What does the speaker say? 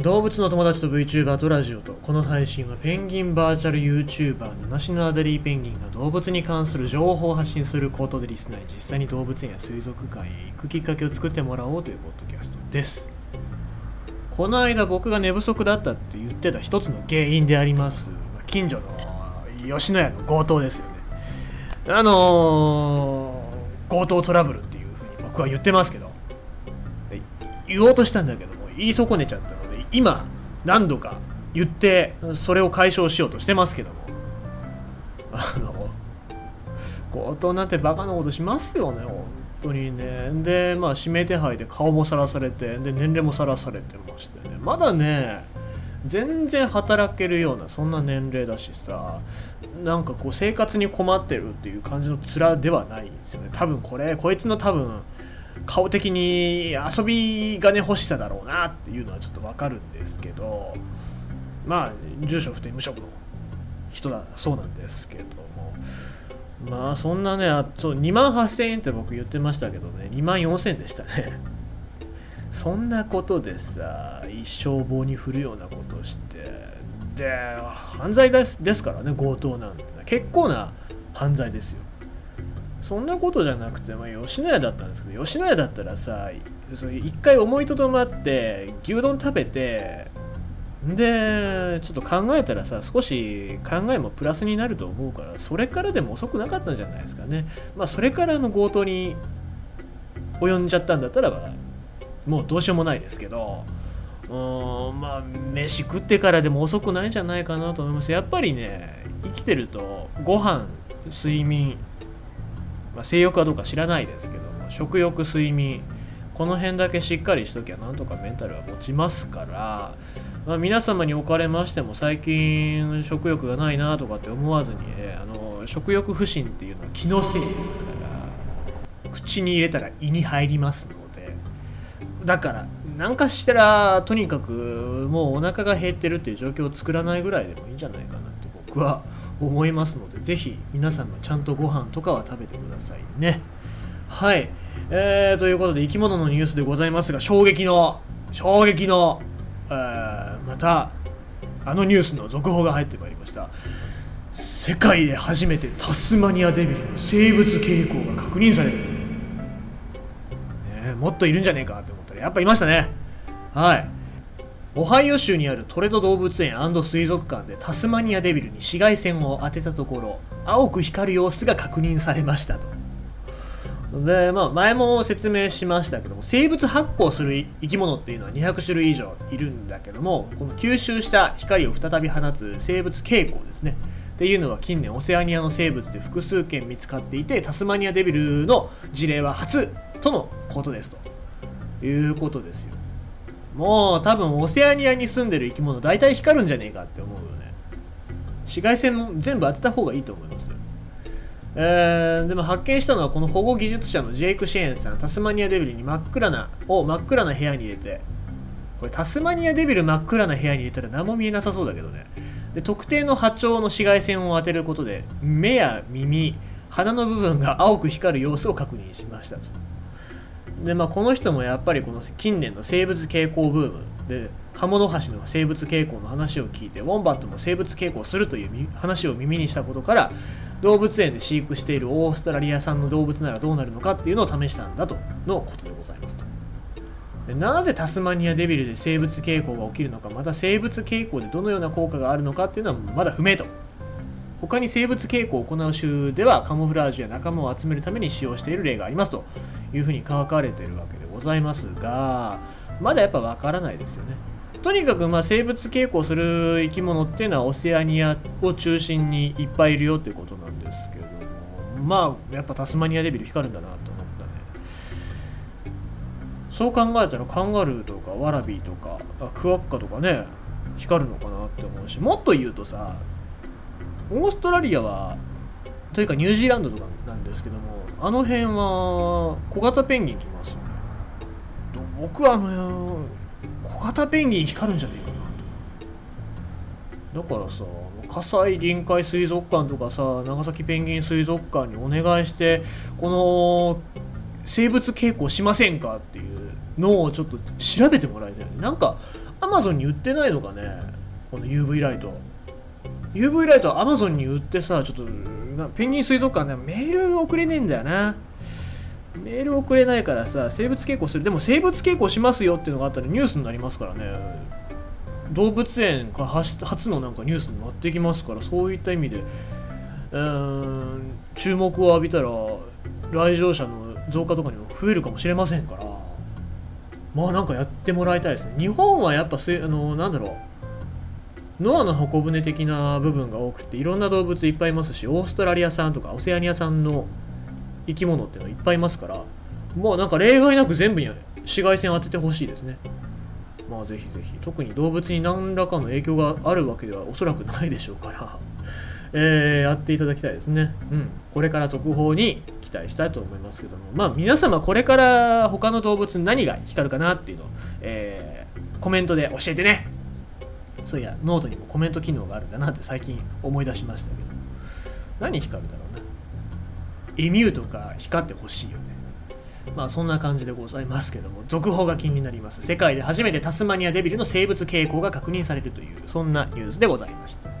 動物の友達と VTuber とラジオとこの配信はペンギンバーチャル YouTuber 七種のアデリーペンギンが動物に関する情報を発信することでリスナーに実際に動物園や水族館へ行くきっかけを作ってもらおうというポッドキャストですこの間僕が寝不足だったって言ってた一つの原因であります近所の吉野家の強盗ですよね。あのー、強盗トラブルっていうふうに僕は言ってますけど。言おうとしたんだけども言い損ねちゃった。今何度か言ってそれを解消しようとしてますけども。あの強盗なんてバカなことしますよね本当にね。でまあ指名手配で顔もさらされてで年齢もさらされてましてね。まだね全然働けるようなそんな年齢だしさなんかこう生活に困ってるっていう感じの面ではないんですよね。多分これこいつの多分顔的に遊び金欲しさだろうなっていうのはちょっとわかるんですけどまあ住所不定無職の人だそうなんですけども。まあそんなねあそう2万8000円って僕言ってましたけどね2万4000円でしたね。そんなことでさ一生棒に振るようなことして。で犯罪ですですからね強盗なんて。結構な犯罪ですよ。そんなことじゃなくて、まあ、吉野家だったんですけど吉野家だったらさ一回思いとどまって牛丼食べてでちょっと考えたらさ少し考えもプラスになると思うからそれからでも遅くなかったんじゃないですかね。まあそれからの強盗に及んじゃったんだったらばもうどうしようもないですけどうんまあ飯食ってからでも遅くないんじゃないかなと思います。やっぱりね生きてるとご飯睡眠まあ、性欲はどうか知らないですけども食欲睡眠この辺だけしっかりしときゃなんとかメンタルは持ちますから、まあ、皆様におかれましても最近食欲がないなとかって思わずに、えあの食欲不振っていうのは気のせいですから口に入れたら胃に入りますのでだから何かしたらとにかくもうお腹が減ってるっていう状況を作らないぐらいでもいいんじゃないかな。僕は思いますのでぜひ皆さんもちゃんとご飯とかは食べてくださいね。はい。えー、ということで生き物のニュースでございますが衝撃の衝撃の、えー、またあのニュースの続報が入ってまいりました。世界で初めてタスマニアデビルの生物傾向が確認される、ね、もっといるんじゃねえかって思ったらやっぱいましたね。はい。オハイオ州にあるトレド動物園水族館でタスマニアデビルに紫外線を当てたところ青く光る様子が確認されましたと。でまあ前も説明しましたけども生物発光する生き物っていうのは200種類以上いるんだけどもこの吸収した光を再び放つ生物蛍光ですね。っていうのは近年オセアニアの生物で複数件見つかっていてタスマニアデビルの事例は初とのことですということですよ。もう多分オセアニアに住んでる生き物大体光るんじゃねえかって思うよね。紫外線も全部当てた方がいいと思います。えー、でも発見したのはこの保護技術者のジェイク・シェーンさん。タスマニアデビルに真っ暗なを真っ暗な部屋に入れて。これタスマニアデビル真っ暗な部屋に入れたら何も見えなさそうだけどね。で特定の波長の紫外線を当てることで目や耳鼻の部分が青く光る様子を確認しましたと。でまあこの人もやっぱりこの近年の生物傾向ブームでカモノハシの生物傾向の話を聞いてウォンバットも生物傾向するという話を耳にしたことから動物園で飼育しているオーストラリア産の動物ならどうなるのかっていうのを試したんだとのことでございますと。でなぜタスマニアデビルで生物傾向が起きるのかまた生物傾向でどのような効果があるのかっていうのはまだ不明と。他に生物傾向を行う種ではカモフラージュや仲間を集めるために使用している例がありますと。いうふうに書かれてるわけでございますがまだやっぱわからないですよね。とにかくまあ生物傾向する生き物っていうのはオセアニアを中心にいっぱいいるよっていうことなんですけどもまあやっぱタスマニアデビル光るんだなと思ったね。そう考えたらカンガルーとかワラビーとかクワッカとかね光るのかなって思うしもっと言うとさオーストラリアはというかニュージーランドとかなんですけどもあの辺は小型ペンギン来ますよね。僕はあの小型ペンギン光るんじゃねえかなと。だからさ葛西臨海水族館とかさ長崎ペンギン水族館にお願いしてこの生物傾向しませんかっていうのをちょっと調べてもらいたいよね。なんかアマゾンに売ってないのかね？この UV ライト。UV ライトアマゾンに売ってさちょっとペンギン水族館でメール送れねえんだよな。メール送れないからさ生物傾向する。でも生物傾向しますよっていうのがあったらニュースになりますからね。動物園から初のなんかニュースになってきますからそういった意味で。うん注目を浴びたら来場者の増加とかにも増えるかもしれませんから。まあなんかやってもらいたいですね。日本はやっぱせあのなんだろう。ノアの箱舟的な部分が多くていろんな動物いっぱいいますしオーストラリア産とかオセアニア産の生き物っていうのいっぱいいますからまあなんか例外なく全部に紫外線当ててほしいですねまあぜひぜひ特に動物に何らかの影響があるわけではおそらくないでしょうから えー、やっていただきたいですね。うん。これから続報に期待したいと思いますけども、まあ皆様これから他の動物に何が光るかなっていうのを、えー、コメントで教えてね。そういや、ノートにもコメント機能があるんだなって最近思い出しましたけど、何光るだろうな。エミューとか光ってほしいよね。まあそんな感じでございますけども、続報が気になります。世界で初めてタスマニアデビルの生物蛍光が確認されるという、そんなニュースでございました。